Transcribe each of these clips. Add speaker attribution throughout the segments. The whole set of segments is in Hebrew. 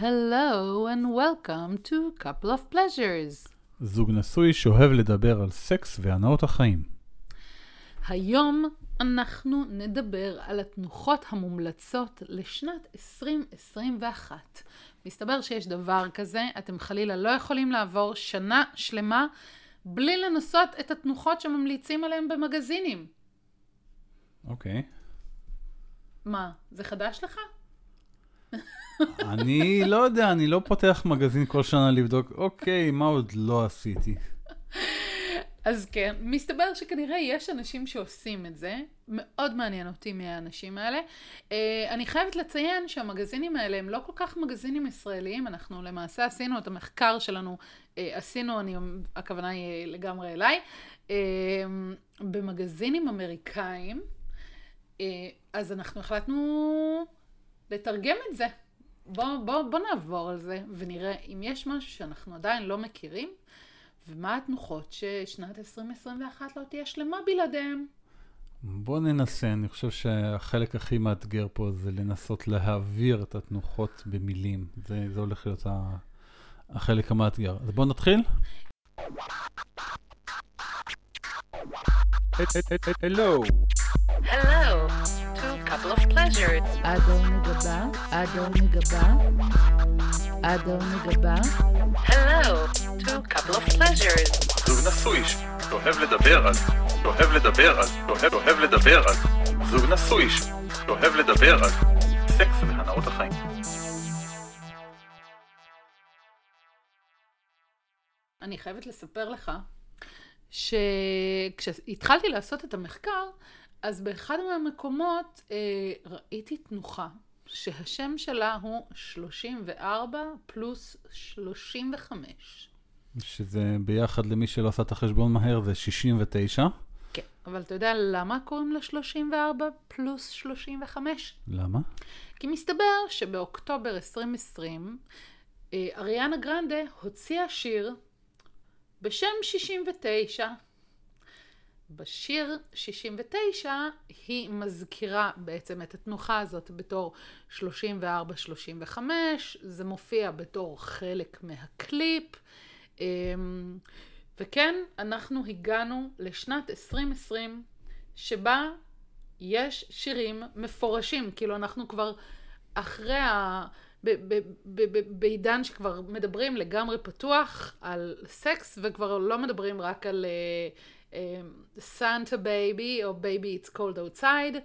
Speaker 1: Hello and welcome to Couple of Pleasures.
Speaker 2: זוג נשוי שאוהב לדבר על סקס והנאות החיים.
Speaker 1: היום אנחנו נדבר על התנוחות המומלצות לשנת 2021. מסתבר שיש דבר כזה, אתם חלילה לא יכולים לעבור שנה שלמה בלי לנסות את התנוחות שממליצים עליהן במגזינים.
Speaker 2: אוקיי.
Speaker 1: מה, זה חדש לך?
Speaker 2: אני לא יודע, אני לא פותח מגזין כל שנה לבדוק, אוקיי, מה עוד לא עשיתי?
Speaker 1: אז כן, מסתבר שכנראה יש אנשים שעושים את זה. מאוד מעניין אותי מי האנשים האלה. Uh, אני חייבת לציין שהמגזינים האלה הם לא כל כך מגזינים ישראליים. אנחנו למעשה עשינו את המחקר שלנו, uh, עשינו, אני, הכוונה היא לגמרי אליי, במגזינים אמריקאים. אז אנחנו החלטנו לתרגם את זה. בואו בוא, בוא נעבור על זה ונראה אם יש משהו שאנחנו עדיין לא מכירים. ומה התנוחות ששנת 2021 לא תהיה שלמה בלעדיהם?
Speaker 2: בוא ננסה, אני חושב שהחלק הכי מאתגר פה זה לנסות להעביר את התנוחות במילים. זה, זה הולך להיות החלק המאתגר. אז בוא נתחיל.
Speaker 3: Hello.
Speaker 4: Hello couple of pleasures.
Speaker 1: אדון מגבה, אדון מגבה, אדון מגבה.
Speaker 4: Hello to a couple of pleasures.
Speaker 3: זוג נשוי שאוהב לדבר על, שאוהב לדבר על, שאוהב אוהב לדבר על. זוג נשוי שאוהב לדבר על סקס והנאות החיים.
Speaker 1: אני חייבת לספר לך שכשהתחלתי לעשות את המחקר, אז באחד מהמקומות אה, ראיתי תנוחה שהשם שלה הוא 34 פלוס 35.
Speaker 2: שזה ביחד למי שלא עשה את החשבון מהר זה 69.
Speaker 1: כן, אבל אתה יודע למה קוראים לה 34 פלוס 35?
Speaker 2: למה?
Speaker 1: כי מסתבר שבאוקטובר 2020, אה, אריאנה גרנדה הוציאה שיר בשם 69. בשיר 69 היא מזכירה בעצם את התנוחה הזאת בתור 34-35, זה מופיע בתור חלק מהקליפ. אמ, וכן, אנחנו הגענו לשנת 2020 שבה יש שירים מפורשים, כאילו אנחנו כבר אחרי ה... בעידן שכבר מדברים לגמרי פתוח על סקס וכבר לא מדברים רק על Santa uh, baby או baby it's cold outside,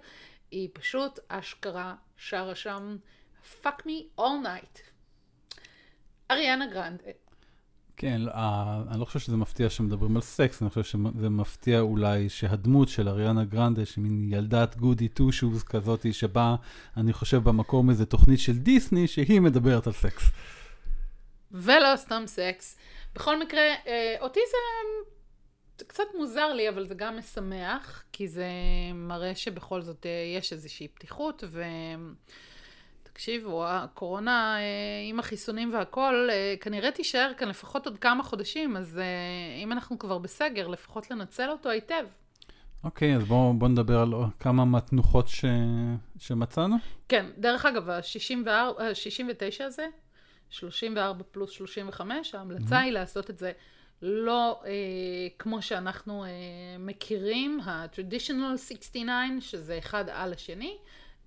Speaker 1: היא פשוט אשכרה שרה שם fuck me all night. אריאנה גרנדה.
Speaker 2: כן, אה, אני לא חושב שזה מפתיע שמדברים על סקס, אני חושב שזה מפתיע אולי שהדמות של אריאנה גרנדה, שמין ילדת goody two shoes כזאתי, שבה אני חושב במקום איזה תוכנית של דיסני, שהיא מדברת על סקס.
Speaker 1: ולא סתם סקס. בכל מקרה, אה, אותי זה קצת מוזר לי, אבל זה גם משמח, כי זה מראה שבכל זאת אה, יש איזושהי פתיחות, ו... תקשיבו, הקורונה אה, עם החיסונים והכל, אה, כנראה תישאר כאן לפחות עוד כמה חודשים, אז אם אנחנו כבר בסגר, לפחות לנצל אותו היטב.
Speaker 2: אוקיי, אז בואו בוא נדבר על כמה מהתנוחות ש... שמצאנו.
Speaker 1: כן, דרך אגב, ה-69 הזה, 34 פלוס 35, ההמלצה mm-hmm. היא לעשות את זה לא אה, כמו שאנחנו אה, מכירים, ה-traditional 69, שזה אחד על השני,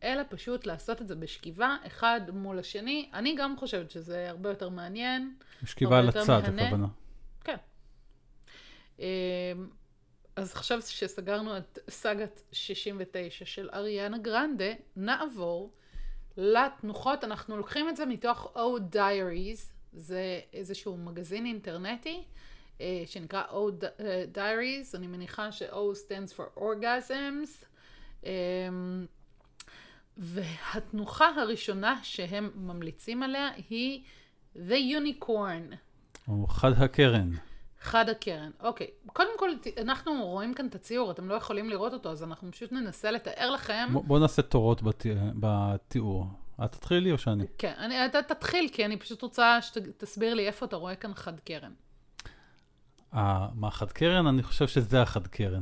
Speaker 1: אלא פשוט לעשות את זה בשכיבה, אחד מול השני. אני גם חושבת שזה הרבה יותר מעניין.
Speaker 2: בשכיבה על הצד, הכוונה.
Speaker 1: כן. אמ, אז עכשיו שסגרנו את סאגת 69 של אריאנה גרנדה, נעבור לתנוחות. אנחנו לוקחים את זה מתוך O Diaries, זה איזשהו מגזין אינטרנטי אה, שנקרא O Diaries, אני מניחה ש-O stands for orgasms. אמ, והתנוחה הראשונה שהם ממליצים עליה היא The Unicorn.
Speaker 2: או חד הקרן.
Speaker 1: חד הקרן, אוקיי. קודם כל, אנחנו רואים כאן את הציור, אתם לא יכולים לראות אותו, אז אנחנו פשוט ננסה לתאר לכם.
Speaker 2: בוא, בוא נעשה תורות בת... בתיאור. את תתחילי או שאני?
Speaker 1: כן, אני, אתה תתחיל, כי אני פשוט רוצה שתסביר לי איפה אתה רואה כאן חד קרן.
Speaker 2: אה, מה חד קרן? אני חושב שזה החד קרן.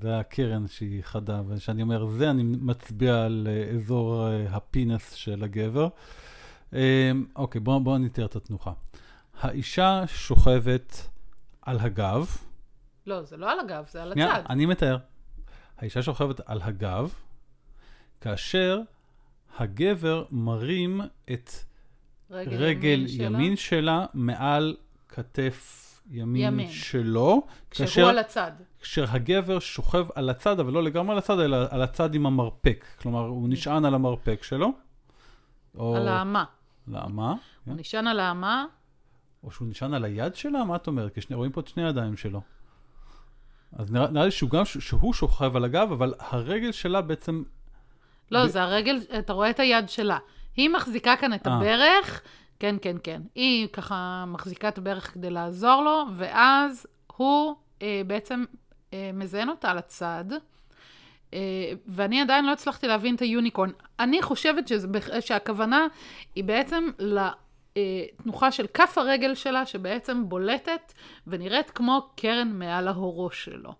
Speaker 2: זה הקרן שהיא חדה, וכשאני אומר זה, אני מצביע על אה, אזור אה, הפינס של הגבר. אמ, אוקיי, בואו בוא נתאר את התנוחה. האישה שוכבת על הגב.
Speaker 1: לא, זה לא על הגב, זה על הצד.
Speaker 2: אני מתאר. האישה שוכבת על הגב, כאשר הגבר מרים את רגל
Speaker 1: שלה,
Speaker 2: ימין שלה מעל כתף ימין,
Speaker 1: ימין.
Speaker 2: שלו,
Speaker 1: כשהוא
Speaker 2: כאשר,
Speaker 1: על הצד.
Speaker 2: כאשר הגבר שוכב על הצד, אבל לא לגמרי על הצד, אלא על הצד עם המרפק. כלומר, הוא נשען על המרפק שלו. או
Speaker 1: על האמה.
Speaker 2: על האמה, כן.
Speaker 1: הוא נשען על האמה,
Speaker 2: או שהוא נשען על היד שלה? מה את אומרת? כי שני, רואים פה את שני הידיים שלו. אז נראה, נראה לי שהוא גם, שהוא שוכב על הגב, אבל הרגל שלה בעצם...
Speaker 1: לא,
Speaker 2: ב-
Speaker 1: זה הרגל, אתה רואה את היד שלה. היא מחזיקה כאן את
Speaker 2: אה.
Speaker 1: הברך, כן, כן, כן. היא ככה מחזיקה את הברך כדי לעזור לו, ואז הוא אה, בעצם אה, מזיין אותה על הצד. אה, ואני עדיין לא הצלחתי להבין את היוניקורן. אני חושבת שזה, שהכוונה היא בעצם לתנוחה של כף הרגל שלה, שבעצם בולטת ונראית כמו קרן מעל ההורו שלו.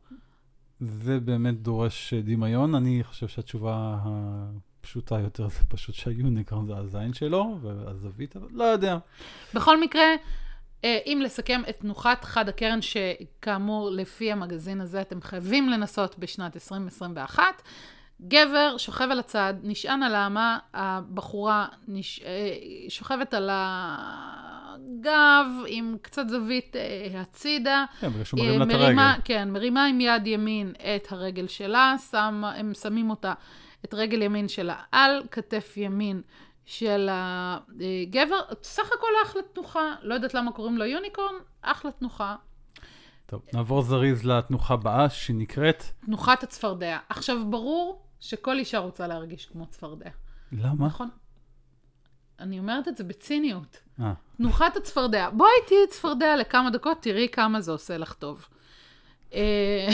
Speaker 2: זה באמת דורש אה, דמיון. אני חושב שהתשובה הפשוטה יותר זה פשוט שהיוניקרון זה הזין שלו, והזווית, אבל לא יודע.
Speaker 1: בכל מקרה, אה, אם לסכם את תנוחת חד הקרן, שכאמור, לפי המגזין הזה אתם חייבים לנסות בשנת 2021, גבר שוכב על הצד, נשען על האמה, הבחורה נש... אה, שוכבת על הגב עם קצת זווית אה, הצידה.
Speaker 2: כן, בגלל שהוא מרים לה את הרגל.
Speaker 1: כן, מרימה עם יד ימין את הרגל שלה, שם, הם שמים אותה, את רגל ימין שלה על כתף ימין של הגבר. סך הכל אחלה תנוחה, לא יודעת למה קוראים לו יוניקורן, אחלה תנוחה.
Speaker 2: טוב, נעבור זריז לתנוחה הבאה, שנקראת...
Speaker 1: תנוחת הצפרדע. עכשיו, ברור שכל אישה רוצה להרגיש כמו צפרדע,
Speaker 2: למה?
Speaker 1: נכון? אני אומרת את זה בציניות.
Speaker 2: אה,
Speaker 1: תנוחת הצפרדע. בואי תהיי צפרדע לכמה דקות, תראי כמה זה עושה לך טוב. אה,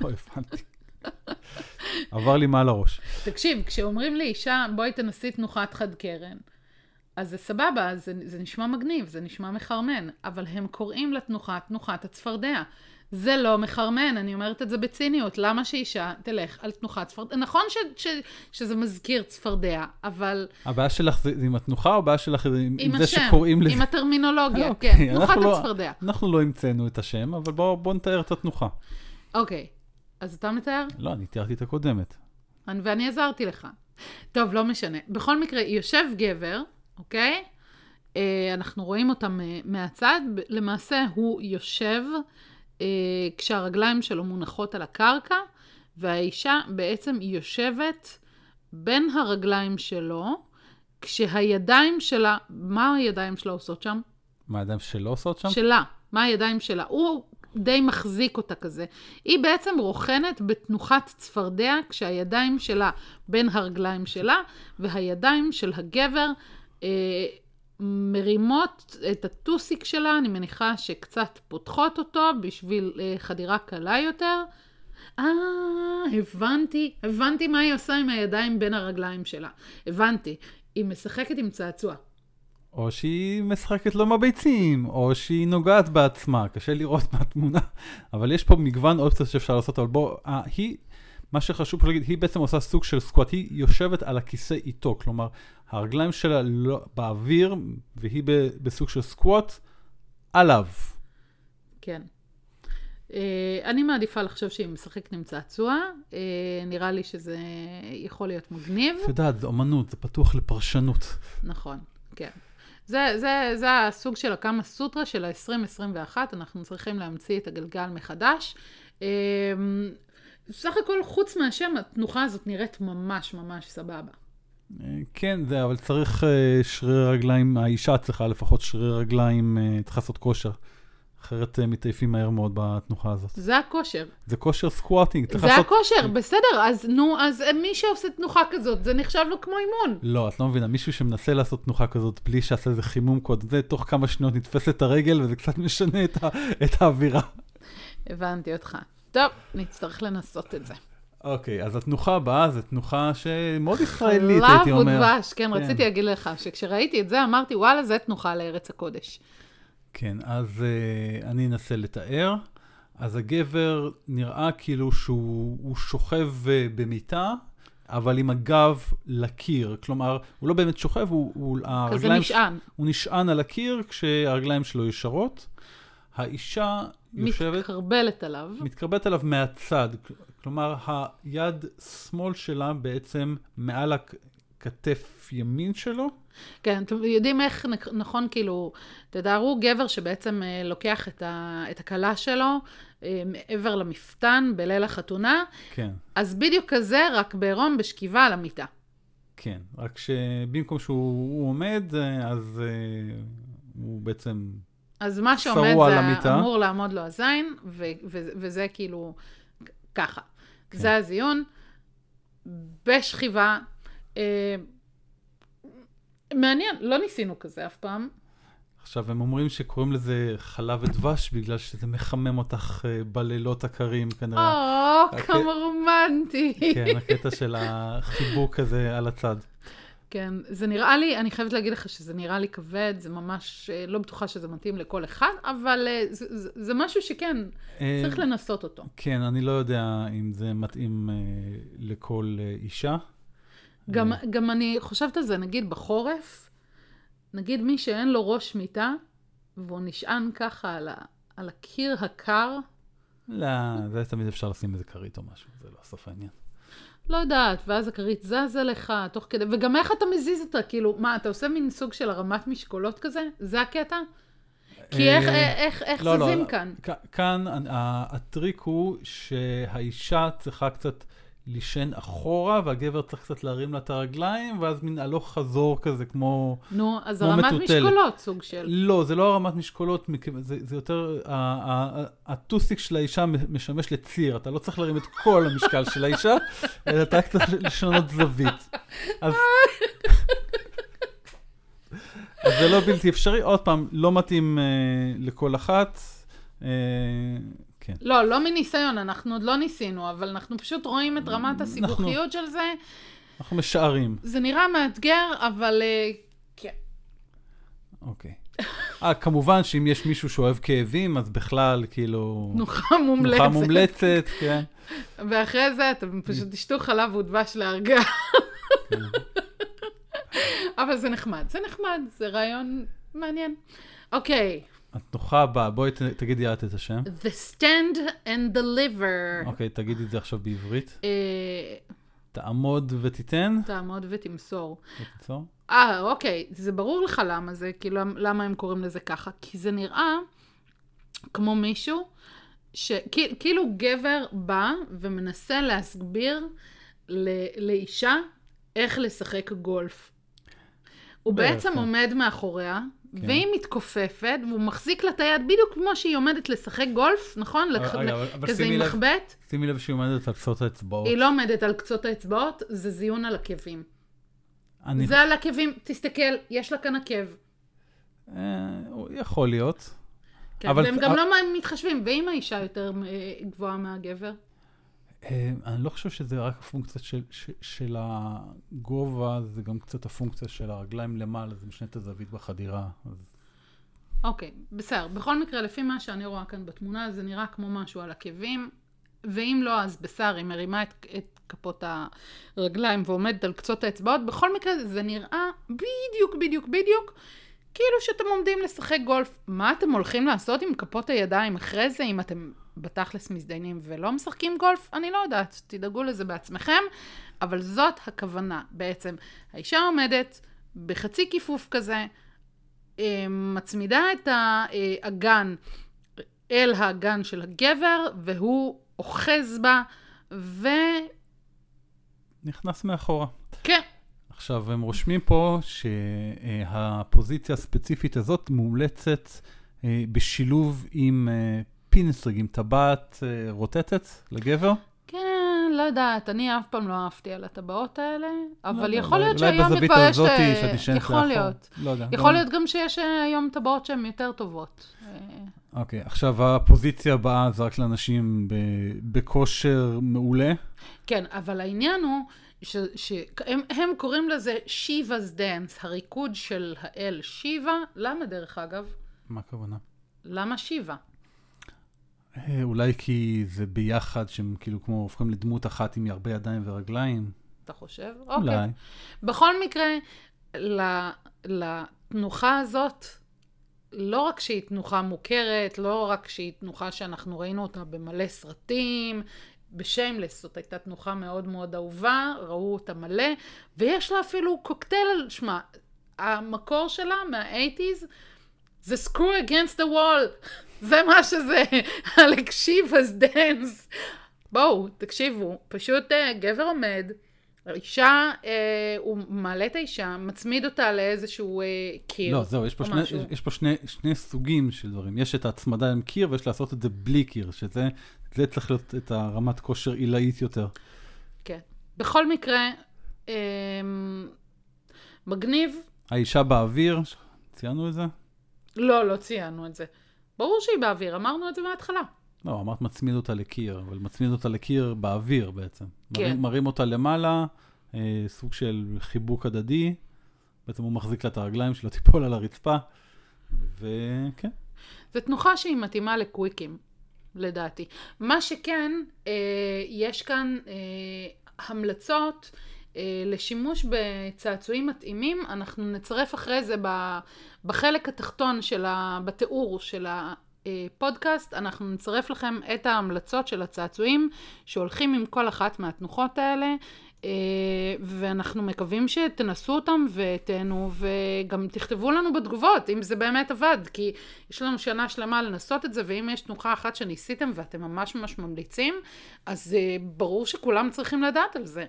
Speaker 2: לא הבנתי. עבר לי מעל הראש.
Speaker 1: תקשיב, כשאומרים לאישה, בואי תנסי תנוחת חד קרן, אז זה סבבה, זה, זה נשמע מגניב, זה נשמע מחרמן, אבל הם קוראים לתנוחה תנוחת הצפרדע. זה לא מחרמן, אני אומרת את זה בציניות. למה שאישה תלך על תנוחת צפרדע? נכון ש, ש, שזה מזכיר צפרדע, אבל
Speaker 2: הבעיה שלך זה זה עם התנוחה, או הבעיה שלך זה עם,
Speaker 1: עם
Speaker 2: זה
Speaker 1: השם,
Speaker 2: שקוראים לזה?
Speaker 1: עם הטרמינולוגיה,
Speaker 2: אה,
Speaker 1: כן,
Speaker 2: אוקיי,
Speaker 1: תנוחת
Speaker 2: אנחנו לא-
Speaker 1: הצפרדע.
Speaker 2: אנחנו לא המצאנו את השם, אבל בואו בוא נתאר את התנוחה.
Speaker 1: אוקיי, אז אתה מתאר?
Speaker 2: לא, אני תיארתי את הקודמת.
Speaker 1: אני- ואני עזרתי לך. טוב, לא משנה. בכל מקרה, יושב גבר, אוקיי? אה, אנחנו רואים אותם אה, מהצד. למעשה, הוא יושב אה, כשהרגליים שלו מונחות על הקרקע, והאישה בעצם יושבת בין הרגליים שלו, כשהידיים שלה, מה הידיים שלה עושות שם?
Speaker 2: מה הידיים שלא עושות שם?
Speaker 1: שלה. מה הידיים שלה? הוא די מחזיק אותה כזה. היא בעצם רוכנת בתנוחת צפרדע, כשהידיים שלה בין הרגליים שלה, והידיים של הגבר אה, מרימות את הטוסיק שלה, אני מניחה שקצת פותחות אותו בשביל אה, חדירה קלה יותר. אה, הבנתי, הבנתי מה היא עושה עם הידיים בין הרגליים שלה. הבנתי, היא משחקת עם צעצוע.
Speaker 2: או שהיא משחקת לו עם הביצים, או שהיא נוגעת בעצמה, קשה לראות מהתמונה. אבל יש פה מגוון אופציות שאפשר לעשות, אבל בוא, אה, היא, מה שחשוב פה להגיד, היא בעצם עושה סוג של סקואט, היא יושבת על הכיסא איתו, כלומר, הרגליים שלה לא, באוויר, והיא ב, בסוג של סקואט עליו.
Speaker 1: כן. Uh, אני מעדיפה לחשוב שהיא משחקת עם צעצוע, uh, נראה לי שזה יכול להיות מגניב.
Speaker 2: את יודעת, זה אומנות, זה פתוח לפרשנות.
Speaker 1: נכון, כן. זה, זה, זה הסוג של הקמה סוטרה של ה-2021, אנחנו צריכים להמציא את הגלגל מחדש. Uh, סך הכל, חוץ מהשם, התנוחה הזאת נראית ממש ממש סבבה.
Speaker 2: אה, כן, זה, אבל צריך אה, שרירי רגליים, האישה צריכה לפחות שרירי רגליים, אה, צריכה לעשות כושר. אחרת אה, מתעייפים מהר מאוד בתנוחה הזאת.
Speaker 1: זה הכושר.
Speaker 2: זה כושר squatting, צריך
Speaker 1: זה
Speaker 2: לעשות...
Speaker 1: הכושר, בסדר, אז נו, אז מי שעושה תנוחה כזאת, זה נחשב לו כמו אימון.
Speaker 2: לא, את לא מבינה, מישהו שמנסה לעשות תנוחה כזאת בלי שעשה איזה חימום קודם, זה תוך כמה שניות נתפס את הרגל וזה קצת משנה את, ה, את האווירה.
Speaker 1: הבנתי אותך. טוב, נצטרך לנסות את זה.
Speaker 2: אוקיי, אז התנוחה הבאה זו תנוחה שמאוד ישראלית, הייתי
Speaker 1: חלב
Speaker 2: אומר.
Speaker 1: ודבש, כן,
Speaker 2: כן.
Speaker 1: רציתי להגיד לך, שכשראיתי את זה אמרתי, וואלה, זה תנוחה לארץ הקודש.
Speaker 2: כן, אז uh, אני אנסה לתאר. אז הגבר נראה כאילו שהוא הוא שוכב uh, במיטה, אבל עם הגב לקיר. כלומר, הוא לא באמת שוכב, הוא, הוא
Speaker 1: כזה
Speaker 2: הרגליים...
Speaker 1: נשען.
Speaker 2: הוא נשען על הקיר כשהרגליים שלו ישרות. האישה יושבת,
Speaker 1: מתקרבלת עליו.
Speaker 2: מתקרבת עליו מהצד. כלומר, היד שמאל שלה בעצם מעל הכתף ימין שלו.
Speaker 1: כן, אתם יודעים איך נכון, כאילו, תתארו גבר שבעצם אה, לוקח את, ה, את הכלה שלו אה, מעבר למפתן בליל החתונה,
Speaker 2: כן,
Speaker 1: אז בדיוק כזה, רק בעירום בשכיבה על המיטה.
Speaker 2: כן. רק שבמקום שהוא הוא עומד, אה, אז הוא בעצם...
Speaker 1: אז מה שעומד זה
Speaker 2: המיטה.
Speaker 1: אמור לעמוד לו הזין, ו- ו- וזה כאילו ככה.
Speaker 2: כן.
Speaker 1: זה הזיון, בשכיבה. אה, מעניין, לא ניסינו כזה אף פעם.
Speaker 2: עכשיו, הם אומרים שקוראים לזה חלב ודבש בגלל שזה מחמם אותך אה, בלילות הקרים, כנראה.
Speaker 1: או,
Speaker 2: הקט-
Speaker 1: כמה רומנטי.
Speaker 2: כן, הקטע של החיבוק הזה על הצד.
Speaker 1: כן, זה נראה לי, אני חייבת להגיד לך שזה נראה לי כבד, זה ממש, אה, לא בטוחה שזה מתאים לכל אחד, אבל זה, זה, זה משהו שכן, צריך לנסות אותו.
Speaker 2: כן, אני לא יודע אם זה מתאים לכל אישה.
Speaker 1: גם,
Speaker 2: אה,
Speaker 1: גם אני חושבת על זה, נגיד בחורף, נגיד מי שאין לו ראש מיטה, והוא נשען ככה על, ה, על הקיר הקר,
Speaker 2: לא, זה תמיד אפשר לשים איזה כרית או משהו, זה לא סוף העניין.
Speaker 1: לא יודעת, ואז הכרית זזה לך, תוך כדי, וגם איך אתה מזיז אותה, כאילו, מה, אתה עושה מין סוג של הרמת משקולות כזה? זה הקטע? כי איך,
Speaker 2: אה,
Speaker 1: איך, איך
Speaker 2: לא, לא,
Speaker 1: זזים
Speaker 2: לא.
Speaker 1: כאן?
Speaker 2: כאן הטריק הוא שהאישה צריכה קצת לישן אחורה, והגבר צריך קצת להרים לה את הרגליים, ואז מין הלוך חזור כזה, כמו...
Speaker 1: נו, אז
Speaker 2: כמו
Speaker 1: הרמת
Speaker 2: מטוטלת.
Speaker 1: משקולות, סוג של.
Speaker 2: לא, זה לא הרמת משקולות, זה, זה יותר, הטוסיק של האישה משמש לציר, אתה לא צריך להרים את כל המשקל של האישה, אלא אתה רק צריך לשנות זווית. אז... אז זה לא בלתי אפשרי, עוד פעם, לא מתאים אה, לכל אחת. אה, כן.
Speaker 1: לא, לא מניסיון, אנחנו עוד לא ניסינו, אבל אנחנו פשוט רואים את רמת הסיבוכיות של זה.
Speaker 2: אנחנו משערים,
Speaker 1: זה נראה מאתגר, אבל אה, כן.
Speaker 2: אוקיי. אה, כמובן שאם יש מישהו שאוהב כאבים, אז בכלל, כאילו...
Speaker 1: נוחה מומלצת.
Speaker 2: נוחה מומלצת, כן.
Speaker 1: ואחרי זה אתם פשוט תשתו חלב ודבש להרגע.
Speaker 2: כן.
Speaker 1: אבל זה נחמד, זה נחמד, זה רעיון מעניין. אוקיי,
Speaker 2: את נוחה הבאה, בואי ת- תגידי את את השם.
Speaker 1: The Stand and Deliver.
Speaker 2: אוקיי, תגידי את זה עכשיו בעברית.
Speaker 1: אה,
Speaker 2: תעמוד ותיתן.
Speaker 1: תעמוד ותמסור.
Speaker 2: ותיצור.
Speaker 1: אה, אוקיי, זה ברור לך למה זה, כאילו, למה הם קוראים לזה ככה. כי זה נראה כמו מישהו, שכאילו גבר בא ומנסה להסביר ל- לאישה איך לשחק גולף. הוא
Speaker 2: בערך,
Speaker 1: בעצם. עומד מאחוריה,
Speaker 2: כן.
Speaker 1: והיא מתכופפת, והוא מחזיק לה את היד בדיוק כמו שהיא עומדת לשחק גולף, נכון? לח-
Speaker 2: רגע, אבל- אבל
Speaker 1: כזה עם מחבט.
Speaker 2: שימי לב שהיא עומדת על קצות האצבעות.
Speaker 1: היא לא עומדת על קצות האצבעות, זה זיון על עקבים.
Speaker 2: אני...
Speaker 1: זה על עקבים, תסתכל, יש לה כאן עקב.
Speaker 2: אה, יכול להיות.
Speaker 1: כן,
Speaker 2: אבל-
Speaker 1: והם גם
Speaker 2: אבל-
Speaker 1: לא מתחשבים. ואם האישה יותר אה, גבוהה מהגבר?
Speaker 2: אה, אני לא חושב שזה רק הפונקציה של, של, של הגובה, זה גם קצת הפונקציה של הרגליים למעלה, זה משנה את הזווית בחדירה. אז...
Speaker 1: אוקיי, בסדר. בכל מקרה, לפי מה שאני רואה כאן בתמונה, זה נראה כמו משהו על עקבים. ואם לא, אז בסדר, היא מרימה את, את כפות הרגליים ועומדת על קצות האצבעות. בכל מקרה, זה נראה בדיוק, בדיוק, בדיוק, כאילו שאתם עומדים לשחק גולף. מה אתם הולכים לעשות עם כפות הידיים אחרי זה, אם אתם בתכלס מזדיינים ולא משחקים גולף? אני לא יודעת, תדאגו לזה בעצמכם. אבל זאת הכוונה בעצם. האישה עומדת בחצי כיפוף כזה, אה, מצמידה את האגן אל האגן של הגבר, והוא אוחז בה, וכן,
Speaker 2: נכנס מאחורה. עכשיו, הם רושמים פה שהפוזיציה הספציפית הזאת מומלצת אה, בשילוב עם פינס טריג, עם טבעת אה, רוטטת לגבר.
Speaker 1: כן, לא יודעת, אני אף פעם לא אהבתי על הטבעות האלה, אבל
Speaker 2: לא
Speaker 1: יכול להיות
Speaker 2: אולי
Speaker 1: שהיום
Speaker 2: בזווית
Speaker 1: כבר יש...
Speaker 2: הזאתי
Speaker 1: אה,
Speaker 2: שאת ישנת
Speaker 1: יכול
Speaker 2: לאחור.
Speaker 1: להיות.
Speaker 2: לא יודע.
Speaker 1: יכול
Speaker 2: לא-
Speaker 1: להיות גם שיש אה, היום טבעות שהן יותר טובות.
Speaker 2: אוקיי, עכשיו הפוזיציה הבאה זה רק לאנשים ב- בכושר מעולה.
Speaker 1: כן, אבל העניין הוא שהם הם קוראים לזה שיבא's דאנס, הריקוד של האל שיבה. למה דרך אגב?
Speaker 2: מה הכוונה?
Speaker 1: למה שיבה?
Speaker 2: אה, אולי כי זה ביחד, שהם כאילו כמו הופכים לדמות אחת עם הרבה ידיים ורגליים.
Speaker 1: אתה חושב?
Speaker 2: אולי.
Speaker 1: אוקיי. בכל מקרה, לתנוחה הזאת, לא רק שהיא תנוחה מוכרת, לא רק שהיא תנוחה שאנחנו ראינו אותה במלא סרטים, ב Shameless זאת הייתה תנוחה מאוד מאוד אהובה, ראו אותה מלא, ויש לה אפילו קוקטייל, על- שמע, המקור שלה מה-80's זה screw against the wall, זה מה שזה, על הקשיבס דנס. בואו, תקשיבו, פשוט אה, גבר עומד, האישה, אה, הוא מעלה את האישה, מצמיד אותה לאיזשהו אה, קיר.
Speaker 2: לא, זהו, יש פה, שני,
Speaker 1: משהו.
Speaker 2: יש פה שני, שני סוגים של דברים. יש את ההצמדה עם קיר, ויש לעשות את זה בלי קיר, שזה זה צריך להיות את הרמת כושר עילאית יותר.
Speaker 1: כן. בכל מקרה, אה, מגניב,
Speaker 2: האישה באוויר, ציינו את זה?
Speaker 1: לא, לא ציינו את זה. ברור שהיא באוויר, אמרנו את זה מההתחלה.
Speaker 2: לא, אמרת מצמיד אותה לקיר, אבל מצמיד אותה לקיר באוויר בעצם.
Speaker 1: כן.
Speaker 2: מרים, מרים אותה למעלה, אה, סוג של חיבוק הדדי. בעצם הוא מחזיק לה את הרגליים שלא תיפול על הרצפה. וכן,
Speaker 1: זו תנוחה שהיא מתאימה לקוויקים, לדעתי. מה שכן, אה, יש כאן אה, המלצות לשימוש בצעצועים מתאימים. אנחנו נצרף אחרי זה בחלק התחתון של ה... בתיאור של הפודקאסט, אנחנו נצרף לכם את ההמלצות של הצעצועים שהולכים עם כל אחת מהתנוחות האלה. אה, ואנחנו מקווים שתנסו אותם ותהנו, וגם תכתבו לנו בתגובות, אם זה באמת עבד, כי יש לנו שנה שלמה לנסות את זה, ואם יש תנוחה אחת שניסיתם ואתם ממש ממש ממליצים, אז אה, ברור שכולם צריכים לדעת על זה.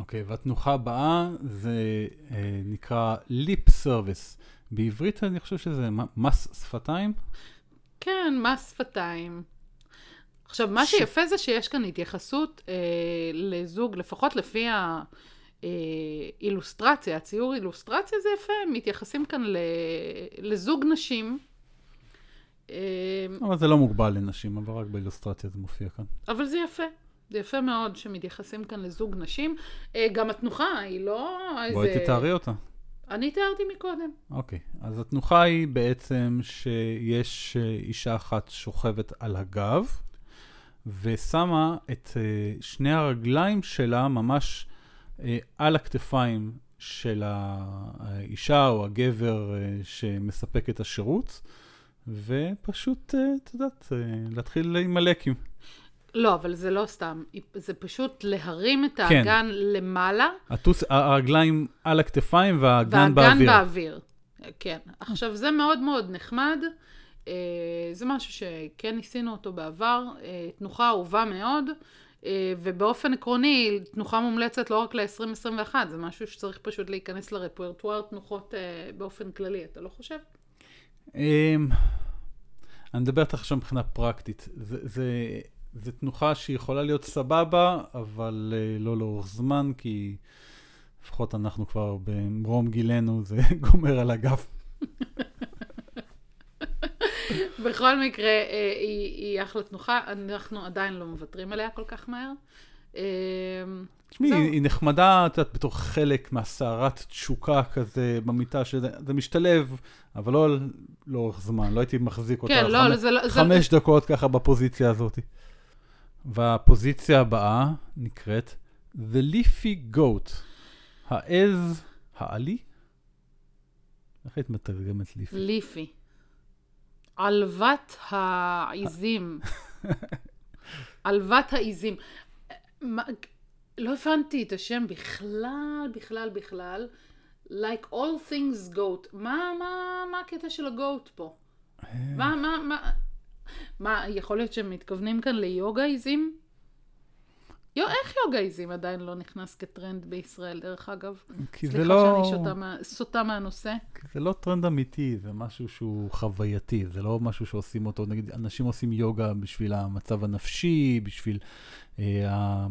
Speaker 2: אוקיי, והתנוחה הבאה זה אה, נקרא ליפ סרוויס. בעברית אני חושב שזה מס שפתיים.
Speaker 1: כן, מס שפתיים. עכשיו, מה
Speaker 2: ש-
Speaker 1: שיפה זה שיש כאן התייחסות אה, לזוג, לפחות לפי האילוסטרציה, הציור אילוסטרציה זה יפה, מתייחסים כאן ל, לזוג נשים. אה,
Speaker 2: אבל זה לא מוגבל לנשים, אבל רק באילוסטרציה זה מופיע כאן.
Speaker 1: אבל זה יפה. זה יפה מאוד שמתייחסים כאן לזוג נשים. אה, גם התנוחה היא לא
Speaker 2: בואי
Speaker 1: איזה...
Speaker 2: תתארי אותה.
Speaker 1: אני תיארתי מקודם.
Speaker 2: אוקיי, אז התנוחה היא בעצם שיש אה, אישה אחת שוכבת על הגב, ושמה את אה, שני הרגליים שלה ממש על הכתפיים של האישה או הגבר שמספק את השירות, ופשוט, את יודעת, להתחיל עם הלקים.
Speaker 1: לא, אבל זה לא סתם. זה פשוט להרים את
Speaker 2: כן.
Speaker 1: האגן למעלה.
Speaker 2: הטוס, הרגליים על הכתפיים והאגן באוויר.
Speaker 1: באוויר. כן. עכשיו, זה מאוד מאוד נחמד. אה, זה משהו שכן ניסינו אותו בעבר. אה, תנוחה אהובה מאוד. אה, ובאופן עקרוני, תנוחה מומלצת לא רק ל-2021, זה משהו שצריך פשוט להיכנס לרפרטואר תנוחות באופן כללי, אתה לא חושב?
Speaker 2: אמ, אני מדבר איתך עכשיו מבחינה פרקטית. זה, זה תנוחה שיכולה להיות סבבה, אבל uh, לא לאורך זמן, כי לפחות אנחנו כבר במרום גילנו, זה גומר על הגב.
Speaker 1: בכל מקרה, אה, היא, היא אחלה תנוחה, אנחנו עדיין לא מוותרים עליה כל כך מהר. אה,
Speaker 2: תשמעי,
Speaker 1: זהו.
Speaker 2: היא, היא נחמדה, את יודעת, בתור חלק מהסערת תשוקה כזה במיטה, שזה זה משתלב, אבל לא לאורך זמן, לא הייתי מחזיק אותה
Speaker 1: כן, לא,
Speaker 2: חמש,
Speaker 1: זה לא... זה-
Speaker 2: חמש דקות ככה בפוזיציה הזאת. והפוזיציה הבאה נקראת The Leafy Goat, העז העלי? איך היית מתרגמת ליפי?
Speaker 1: ליפי. עלבת העיזים. עלבת העיזים. מה- לא הבנתי את השם בכלל, בכלל, בכלל. Like all things goat. מה, מה, מה הקטע של ה goat פה? מה, מה, מה... מה, יכול להיות שהם מתכוונים כאן ליוגה עיזים? יו, איך יוגה עיזים עדיין לא נכנס כטרנד בישראל, דרך אגב?
Speaker 2: כי זה
Speaker 1: סליחה
Speaker 2: לא...
Speaker 1: שאני שותה מה- סוטה מהנושא.
Speaker 2: כי זה לא טרנד אמיתי, זה משהו שהוא חווייתי, זה לא משהו שעושים אותו, נגיד, אנשים עושים יוגה בשביל המצב הנפשי, בשביל אה, אה,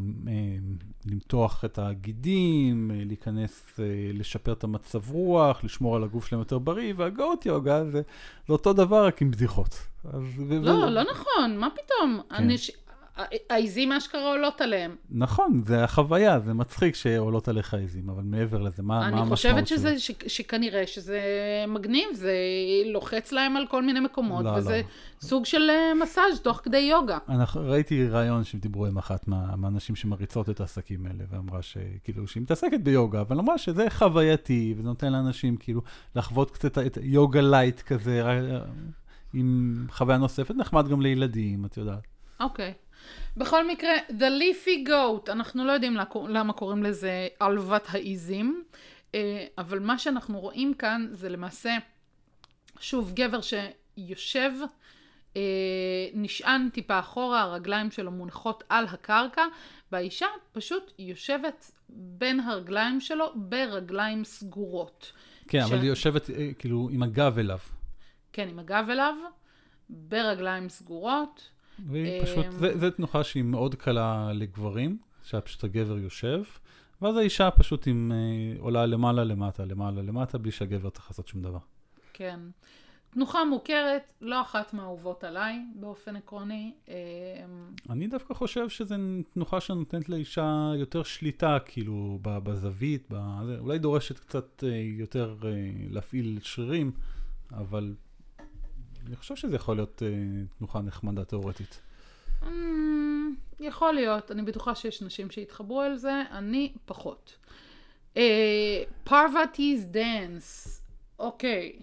Speaker 2: למתוח את הגידים, אה, להיכנס, אה, לשפר את המצב רוח, לשמור על הגוף שלהם יותר בריא, והגאות יוגה זה, זה אותו דבר, רק עם בדיחות. אז,
Speaker 1: לא, לא נכון, מה פתאום?
Speaker 2: כן.
Speaker 1: אנש... העיזים אשכרה עולות עליהם.
Speaker 2: נכון, זה החוויה, זה מצחיק שעולות עליך עיזים, אבל מעבר לזה, מה, מה
Speaker 1: אני
Speaker 2: המשמעות
Speaker 1: חושבת
Speaker 2: של
Speaker 1: שזה,
Speaker 2: זה?
Speaker 1: ש, שכנראה שזה מגניב, זה לוחץ להם על כל מיני מקומות,
Speaker 2: לא,
Speaker 1: וזה
Speaker 2: לא.
Speaker 1: סוג של אה, מסאז' תוך כדי יוגה.
Speaker 2: אנחנו, ראיתי ראיון שדיברו עם אחת מה, מהנשים שמריצות את העסקים האלה, ואמרה שכאילו, שהיא מתעסקת ביוגה, אבל אמרה שזה חווייתי, וזה נותן לאנשים כאילו לחוות קצת את יוגה לייט כזה, אה, עם חוויה נוספת, נחמד גם לילדים, את יודעת.
Speaker 1: אוקיי. בכל מקרה, The Leafy Goat, אנחנו לא יודעים למה- למה קוראים לזה עלוות העיזים, אה, אבל מה שאנחנו רואים כאן זה למעשה, שוב, גבר שיושב, אה, נשען טיפה אחורה, הרגליים שלו מונחות על הקרקע, והאישה פשוט יושבת בין הרגליים שלו ברגליים סגורות.
Speaker 2: כן,
Speaker 1: ש-
Speaker 2: אבל היא יושבת אה, כאילו עם הגב אליו.
Speaker 1: כן, עם הגב אליו, ברגליים סגורות.
Speaker 2: והיא
Speaker 1: אמ,
Speaker 2: פשוט, זה, זה תנוחה שהיא מאוד קלה לגברים, שפשוט הגבר יושב, ואז האישה פשוט עם, אה, עולה למעלה למטה, למעלה למטה, בלי שהגבר צריך לעשות שום דבר.
Speaker 1: כן. תנוחה מוכרת, לא אחת מהאהובות עליי, באופן עקרוני. אמ,
Speaker 2: אני דווקא חושב שזו תנוחה שנותנת לאישה יותר שליטה, כאילו, בזווית, ב- זה, אולי דורשת קצת אה, יותר אה, להפעיל שרירים, אבל אני חושב שזה יכול להיות אה, תנוחה נחמדה תיאורטית.
Speaker 1: אמ, יכול להיות, אני בטוחה שיש נשים שיתחברו אל זה, אני פחות. אה, פרווטי's דאנס, אוקיי,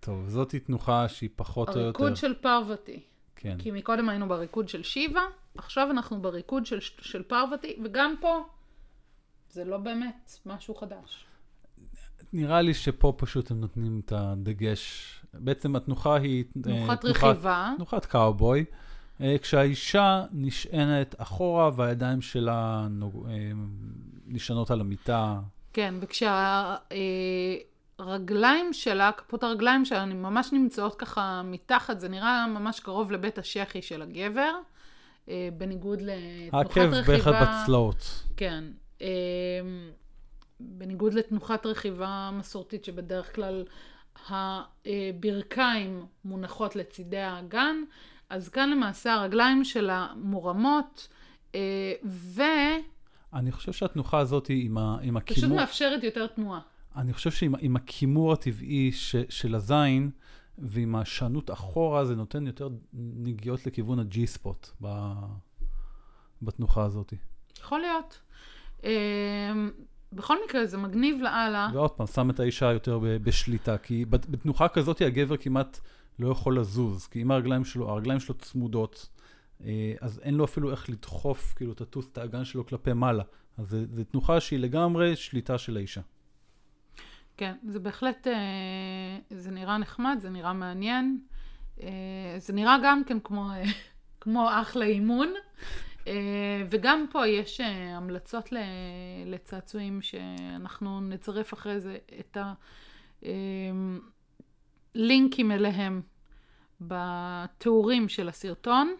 Speaker 2: טוב, זאתי תנוחה שהיא פחות או יותר...
Speaker 1: הריקוד של פרווטי.
Speaker 2: כן.
Speaker 1: כי מקודם היינו בריקוד של שיבה, עכשיו אנחנו בריקוד של, של פרווטי, וגם פה זה לא באמת משהו חדש.
Speaker 2: נראה לי שפה פשוט הם נותנים את הדגש. בעצם התנוחה היא... אה,
Speaker 1: תנוחת רכיבה,
Speaker 2: תנוחת קאובוי. אה, כשהאישה נשענת אחורה והידיים שלה. אה, נשענות על המיטה.
Speaker 1: כן, וכשהרגליים שלה, כפות הרגליים שלה, ממש נמצאות ככה מתחת, זה נראה ממש קרוב לבית השחי של הגבר, בניגוד לתנוחת
Speaker 2: העקב
Speaker 1: רכיבה.
Speaker 2: באחד בצלעות.
Speaker 1: כן. בניגוד לתנוחת רכיבה מסורתית, שבדרך כלל הברכיים מונחות לצידי האגן, אז כאן למעשה הרגליים שלה מורמות, אה,
Speaker 2: אני חושב שהתנוחה הזאת היא עם, ה... עם
Speaker 1: ופשוט
Speaker 2: הכימור...
Speaker 1: מאפשרת יותר תנועה.
Speaker 2: אני חושב שעם עם הכימור הטבעי ש... של הזין, ועם השענות אחורה, זה נותן יותר נגיעות לכיוון הג'י ספוט ב... בתנוחה הזאת.
Speaker 1: יכול להיות. בכל מקרה, זה מגניב לאללה.
Speaker 2: ועוד פעם, שם את האישה יותר בשליטה, כי בת- בתנוחה כזאת הגבר כמעט לא יכול לזוז, כי אם הרגליים שלו, הרגליים שלו צמודות, אה, אז אין לו אפילו איך לדחוף, כאילו, תטוס את האגן שלו כלפי מעלה. אז זו תנוחה שהיא לגמרי שליטה של האישה.
Speaker 1: כן, זה בהחלט, אה, זה נראה נחמד, זה נראה מעניין. אה, זה נראה גם כן כמו, כמו אחלה אימון. אה, וגם פה יש אה, המלצות לצעצועים שאנחנו נצרף אחרי זה את הלינקים אליהם בתיאורים של הסרטון.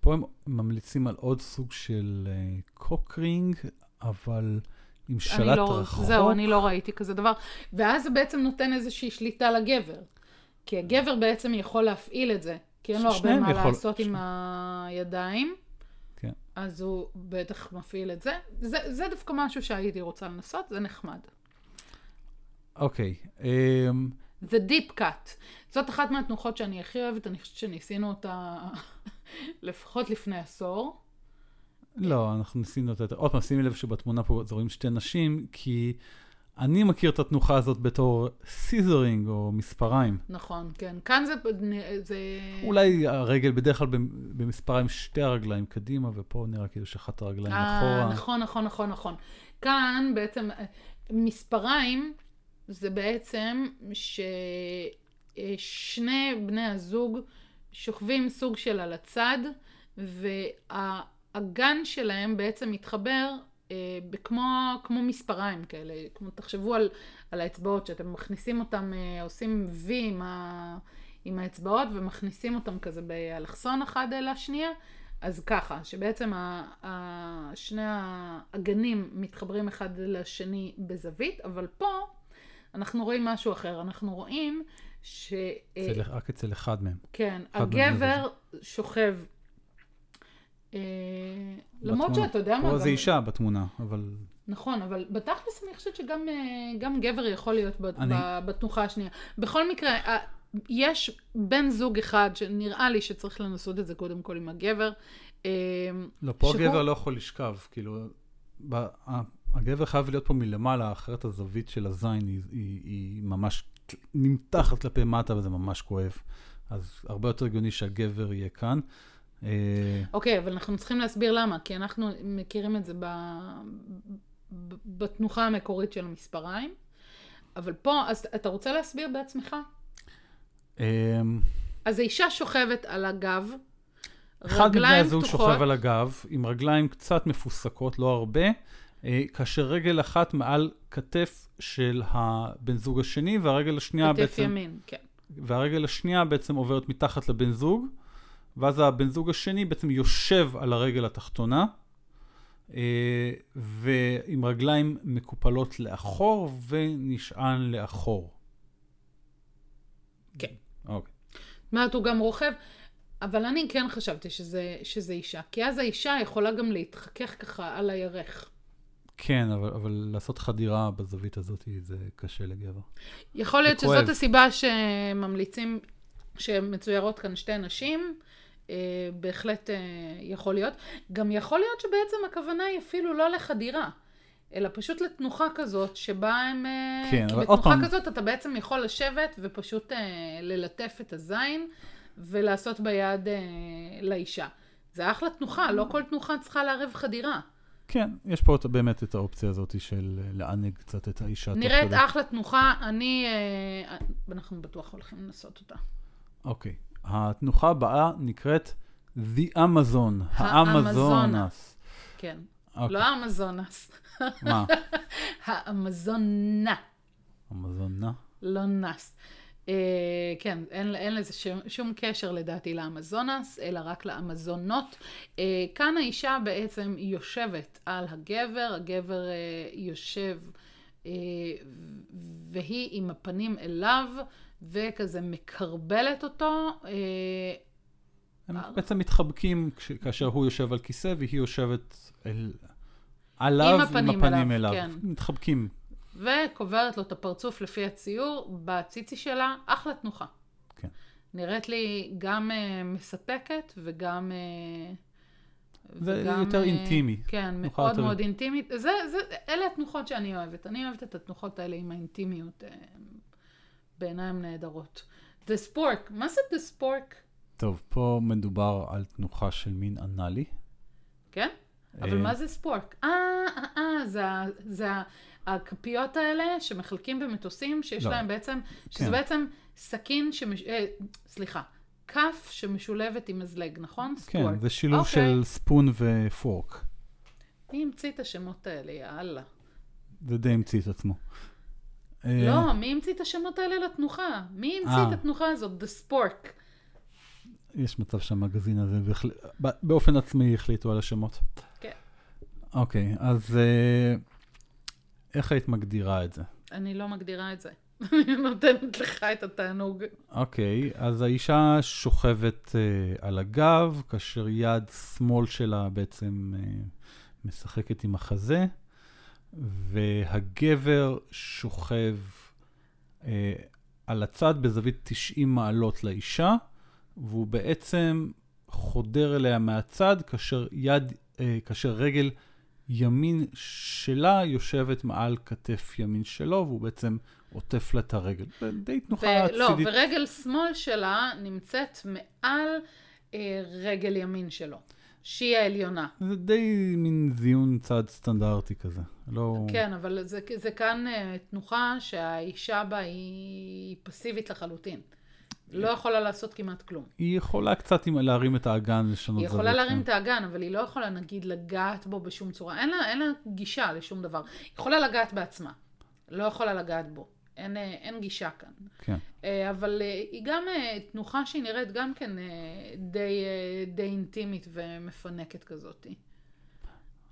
Speaker 2: פה הם ממליצים על עוד סוג של אה, קוקרינג, אבל עם שלט
Speaker 1: לא,
Speaker 2: רחוק.
Speaker 1: זהו, אני לא ראיתי כזה דבר. ואז זה בעצם נותן איזושהי שליטה לגבר. כי הגבר בעצם יכול להפעיל את זה, כי אין לו הרבה מה
Speaker 2: יכול-
Speaker 1: לעשות עם
Speaker 2: שני-
Speaker 1: הידיים. אז הוא בטח מפעיל את זה. זה. זה דווקא משהו שהייתי רוצה לנסות, זה נחמד.
Speaker 2: אוקיי. אמ,
Speaker 1: The Deep Cut. זאת אחת מהתנוחות שאני הכי אוהבת, אני חושבת שניסינו אותה לפחות לפני עשור.
Speaker 2: לא, אנחנו ניסינו את זה. עוד פעם, שימי לב שבתמונה פה זה רואים שתי נשים, כי אני מכיר את התנוחה הזאת בתור scissoring או מספריים.
Speaker 1: נכון, כן. כאן זה... זה...
Speaker 2: אולי הרגל בדרך כלל במ- במספריים שתי הרגליים קדימה, ופה נראה כאילו שאחת הרגליים
Speaker 1: אה,
Speaker 2: אחורה.
Speaker 1: נכון, נכון, נכון, נכון. כאן בעצם אה, מספריים זה בעצם ששני בני הזוג שוכבים סוג של על הצד, והאגן שלהם בעצם מתחבר אה, בכמו כמו מספריים כאלה. כמו, תחשבו על, על האצבעות, שאתם מכניסים אותם, אה, עושים וי עם, ה, עם האצבעות ומכניסים אותם כזה באלכסון אחד אל השנייה. אז ככה, שבעצם ה, ה, שני האגנים מתחברים אחד לשני בזווית, אבל פה אנחנו רואים משהו אחר. אנחנו רואים ש...
Speaker 2: אצל- רק אצל אחד מהם.
Speaker 1: כן,
Speaker 2: אחד מהם
Speaker 1: הגבר שוכב אה, למרות
Speaker 2: בתמונה.
Speaker 1: שאתה יודע מה,
Speaker 2: פה זה אישה בתמונה, אבל...
Speaker 1: נכון, אבל בתכלס אני חושבת שגם אה, גבר יכול להיות בתנוחה השנייה. בכל מקרה, אה, יש בן זוג אחד שנראה לי שצריך לנסות את זה קודם כל עם הגבר. אה,
Speaker 2: לא, פה הגבר לא יכול לשכב, כאילו, הגבר חייב להיות פה מלמעלה, אחרת הזווית של הזין היא, היא, היא ממש נמתחת כלפי מטה וזה ממש כואב. אז הרבה יותר הגיוני שהגבר יהיה כאן. אה,
Speaker 1: אוקיי, אבל אנחנו צריכים להסביר למה, כי אנחנו מכירים את זה ב... בתנוחה המקורית של המספריים. אבל פה, אז אתה רוצה להסביר בעצמך?
Speaker 2: אה,
Speaker 1: אז האישה שוכבת על הגב,
Speaker 2: אחד מבני הזוג. שוכב על הגב, עם רגליים קצת מפוסקות, לא הרבה, אה, כאשר רגל אחת מעל כתף של הבן זוג השני, והרגל השנייה
Speaker 1: כתף
Speaker 2: בעצם...
Speaker 1: ימין, כן.
Speaker 2: והרגל השנייה בעצם עוברת מתחת לבן זוג, ואז הבן זוג השני בעצם יושב על הרגל התחתונה, אה, ועם רגליים מקופלות לאחור ונשען לאחור.
Speaker 1: כן.
Speaker 2: אוקיי.
Speaker 1: זאת אומרת, הוא גם רוכב, אבל אני כן חשבתי שזה, שזה אישה, כי אז האישה יכולה גם להתחכך ככה על הירך.
Speaker 2: כן, אבל, אבל לעשות חדירה בזווית הזאת זה קשה לגבר.
Speaker 1: יכול להיות. שזאת הסיבה שממליצים, שמצוירות כאן שתי נשים, אה, בהחלט אה, יכול להיות. גם יכול להיות שבעצם הכוונה היא אפילו לא לחדירה, אלא פשוט לתנוחה כזאת, שבה הם... אה,
Speaker 2: כן, אבל עוד
Speaker 1: בתנוחה
Speaker 2: פעם-
Speaker 1: כזאת אתה בעצם יכול לשבת ופשוט אה, ללטף את הזין ולעשות ביד אה, לאישה. זה אחלה תנוחה, לא כל תנוחה צריכה לערב חדירה.
Speaker 2: כן, יש פה באמת את האופציה הזאת של אה, לענג קצת את האישה.
Speaker 1: נראית. אחלה תנוחה, אני... אה, אנחנו בטוח הולכים לנסות אותה.
Speaker 2: אוקיי. התנוחה הבאה נקראת The Amazon. האמזונס.
Speaker 1: כן.
Speaker 2: אוקיי.
Speaker 1: לא האמזונס,
Speaker 2: מה?
Speaker 1: האמזונה,
Speaker 2: אמזונה?
Speaker 1: לא נס. אה, כן, אין, אין לזה שום, שום קשר לדעתי לאמזונס, אלא רק לאמזונות. אה, כאן האישה בעצם יושבת על הגבר, הגבר אה, יושב אה, והיא עם הפנים אליו, וכזה מקרבלת אותו. אה,
Speaker 2: הם בעצם מתחבקים כש- כאשר הוא יושב על כיסא והיא יושבת אל... עליו עם
Speaker 1: הפנים
Speaker 2: הפנים
Speaker 1: אליו,
Speaker 2: אליו.
Speaker 1: כן.
Speaker 2: מתחבקים.
Speaker 1: וקוברת לו את הפרצוף לפי הציור בציצי שלה, אחלה תנוחה.
Speaker 2: כן.
Speaker 1: נראית לי גם uh, מספקת וגם... Uh,
Speaker 2: זה יותר אינטימי.
Speaker 1: כן, מאוד
Speaker 2: יותר-
Speaker 1: מאוד אינטימית. זה, זה, אלה התנוחות שאני אוהבת. אני אוהבת את התנוחות האלה עם האינטימיות. Uh, בעיניי הן נהדרות. The Spork, מה זה The Spork?
Speaker 2: טוב, פה מדובר על תנוחה של מין אנאלי.
Speaker 1: כן? אבל
Speaker 2: אה,
Speaker 1: מה זה ספורק? אה, אה, אה, זה, הכפיות האלה שמחלקים במטוסים, שיש
Speaker 2: לא.
Speaker 1: להם בעצם, שזה
Speaker 2: כן.
Speaker 1: בעצם סכין, שמש... אה, סליחה, כף שמשולבת עם מזלג, נכון?
Speaker 2: כן,
Speaker 1: ספורק.
Speaker 2: זה שילוב
Speaker 1: אוקיי.
Speaker 2: של ספון ופורק.
Speaker 1: מי המציא את השמות האלה, יאללה.
Speaker 2: זה די המציא את עצמו. אה,
Speaker 1: לא, מי המציא את השמות האלה לתנוחה? מי המציא
Speaker 2: אה.
Speaker 1: את התנוחה הזאת? The Spork.
Speaker 2: יש מצב שהמגזין הזה בהחל- באופן עצמי החליטו על השמות.
Speaker 1: כן.
Speaker 2: אוקיי, אז אה, איך היית מגדירה את זה?
Speaker 1: אני לא מגדירה את זה. אני נותנת לך את התענוג.
Speaker 2: אוקיי, אז האישה שוכבת אה, על הגב, כאשר יד שמאל שלה בעצם אה, משחקת עם החזה, והגבר שוכב אה, על הצד בזווית 90 מעלות לאישה, והוא בעצם חודר אליה מהצד, כאשר יד, אה, כאשר רגל ימין שלה יושבת מעל כתף ימין שלו, והוא בעצם עוטף לה את הרגל. זה די תנוחה
Speaker 1: ולא,
Speaker 2: צידית.
Speaker 1: ורגל שמאל שלה נמצאת מעל אה, רגל ימין שלו, שהיא העליונה.
Speaker 2: זה די מין זיון צד סטנדרטי כזה. לא...
Speaker 1: כן, אבל זה, זה כאן אה, תנוחה שהאישה בה היא פסיבית לחלוטין. לא יכולה לעשות כמעט כלום.
Speaker 2: היא יכולה קצת עם- להרים את האגן, לשנות
Speaker 1: היא
Speaker 2: זווית.
Speaker 1: יכולה להרים
Speaker 2: כן.
Speaker 1: את האגן, אבל היא לא יכולה, נגיד, לגעת בו בשום צורה. אין לה, אין לה גישה לשום דבר. היא יכולה לגעת בעצמה. לא יכולה לגעת בו. אין, אה, אין גישה כאן.
Speaker 2: כן.
Speaker 1: אה, אבל אה, היא גם תנוחה שהיא נראית גם כן די, די אינטימית ומפנקת כזאת.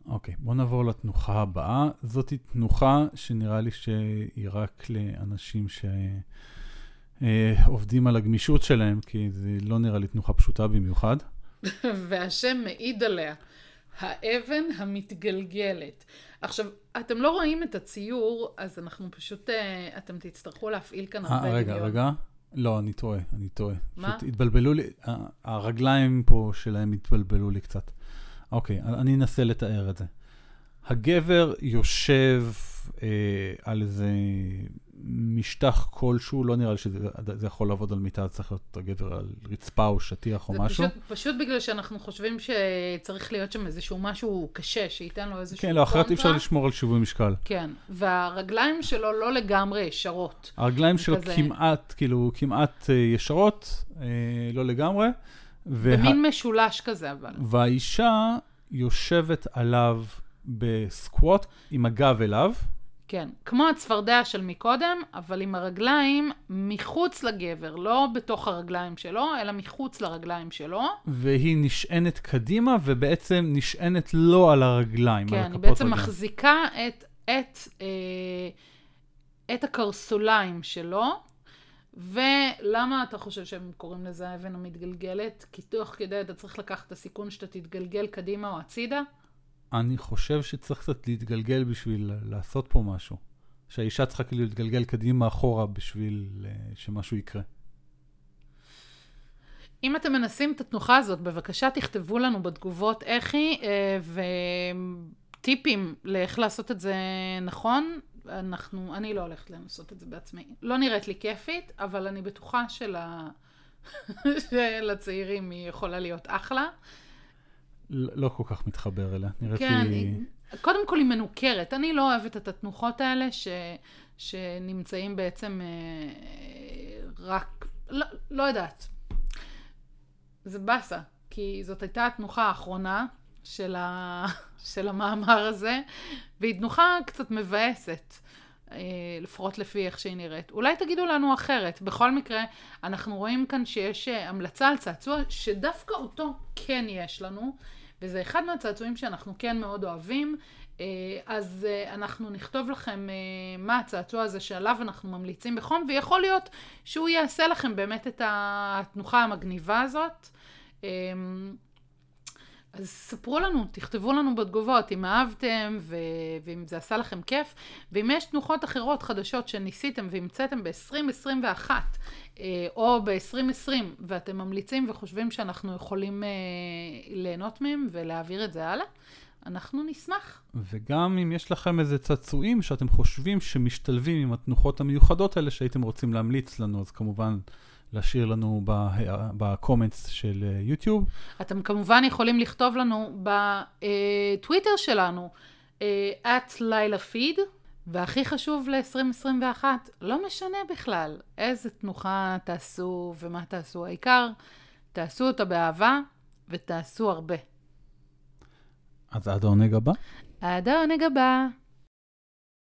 Speaker 2: אוקיי, בואו נעבור לתנוחה הבאה. זאת תנוחה שנראה לי שהיא רק לאנשים שעובדים על הגמישות שלהם, כי זה לא נראה לי תנוחה פשוטה במיוחד.
Speaker 1: והשם מעיד עליה. האבן המתגלגלת. עכשיו, אתם לא רואים את הציור, אז אנחנו פשוט, אה, אתם תצטרכו להפעיל כאן הרבה
Speaker 2: אה, רגע,
Speaker 1: דמיון.
Speaker 2: רגע. לא, אני טועה, אני טועה.
Speaker 1: מה?
Speaker 2: פשוט התבלבלו לי, הרגליים פה שלהם התבלבלו לי קצת. אוקיי, אני אנסה לתאר את זה. הגבר יושב אה, על איזה משטח כלשהו, לא נראה לי שזה זה יכול לעבוד על מיטה, צריך להיות הגבר על רצפה או שטיח או
Speaker 1: זה
Speaker 2: משהו.
Speaker 1: פשוט, פשוט בגלל שאנחנו חושבים שצריך להיות שם איזשהו משהו קשה, שייתן לו איזשהו
Speaker 2: כן, לא, אחרת אי אפשר. לשמור על שיווי משקל.
Speaker 1: כן, והרגליים שלו לא לגמרי ישרות.
Speaker 2: הרגליים שלו
Speaker 1: כזה-
Speaker 2: כמעט, כאילו, כמעט אה, ישרות, אה, לא לגמרי. וה-
Speaker 1: במין משולש כזה, אבל.
Speaker 2: והאישה יושבת עליו בסקווט עם הגב אליו,
Speaker 1: כן, כמו הצפרדע של מקודם, אבל עם הרגליים מחוץ לגבר, לא בתוך הרגליים שלו, אלא מחוץ לרגליים שלו.
Speaker 2: והיא נשענת קדימה, ובעצם נשענת לא על הרגליים, על
Speaker 1: כן,
Speaker 2: הכפות
Speaker 1: היא בעצם
Speaker 2: רגליים.
Speaker 1: מחזיקה את, את, אה, את הקרסוליים שלו. ולמה אתה חושב שהם קוראים לזה האבן המתגלגלת? כי תוך כדי אתה צריך לקחת את הסיכון שאתה תתגלגל קדימה או הצידה?
Speaker 2: אני חושב שצריך קצת להתגלגל בשביל לעשות פה משהו. שהאישה צריכה כאילו להתגלגל קדימה אחורה בשביל אה, שמשהו יקרה.
Speaker 1: אם אתם מנסים את התנוחה הזאת, בבקשה תכתבו לנו בתגובות איך היא, אה, וטיפים לאיך לעשות את זה נכון. אנחנו, אני לא הולכת לנסות את זה בעצמי. לא נראית לי כיפית, אבל אני בטוחה של ה... שלצעירים היא יכולה להיות אחלה.
Speaker 2: לא לא כל כך מתחבר אליה. נראית
Speaker 1: כן,
Speaker 2: לי...
Speaker 1: קודם כל היא מנוכרת. אני לא אוהבת את התנוחות האלה ש... שנמצאים בעצם אה, רק... לא, לא יודעת. זה באסה, כי זאת הייתה התנוחה האחרונה של, ה... של המאמר הזה, והיא תנוחה קצת מבאסת. אה, לפחות לפי איך שהיא נראית. אולי תגידו לנו אחרת. בכל מקרה, אנחנו רואים כאן שיש אה, המלצה על צעצוע שדווקא אותו כן יש לנו, וזה אחד מהצעצועים שאנחנו כן מאוד אוהבים. אה, אז אנחנו נכתוב לכם מה הצעצוע הזה שעליו אנחנו ממליצים בחום, ויכול להיות שהוא יעשה לכם באמת את התנוחה המגניבה הזאת. אז ספרו לנו, תכתבו לנו בתגובות אם אהבתם ו... ואם זה עשה לכם כיף, ואם יש תנוחות אחרות חדשות שניסיתם והמצאתם ב-2021 אה, או ב-2020 ואתם ממליצים וחושבים שאנחנו יכולים אה, ליהנות מהם ולהעביר את זה הלאה, אנחנו נשמח.
Speaker 2: וגם אם יש לכם איזה צעצועים שאתם חושבים שמשתלבים עם התנוחות המיוחדות האלה שהייתם רוצים להמליץ לנו, אז כמובן להשאיר לנו בקומנטס של אה, יוטיוב.
Speaker 1: אתם כמובן יכולים לכתוב לנו בטוויטר שלנו, אה, at לילה פיד, והכי חשוב ל-2021, לא משנה בכלל איזה תנוחה תעשו ומה תעשו, העיקר תעשו אותה באהבה ותעשו הרבה.
Speaker 2: אז עד העונג הבא.
Speaker 1: עד העונג הבא.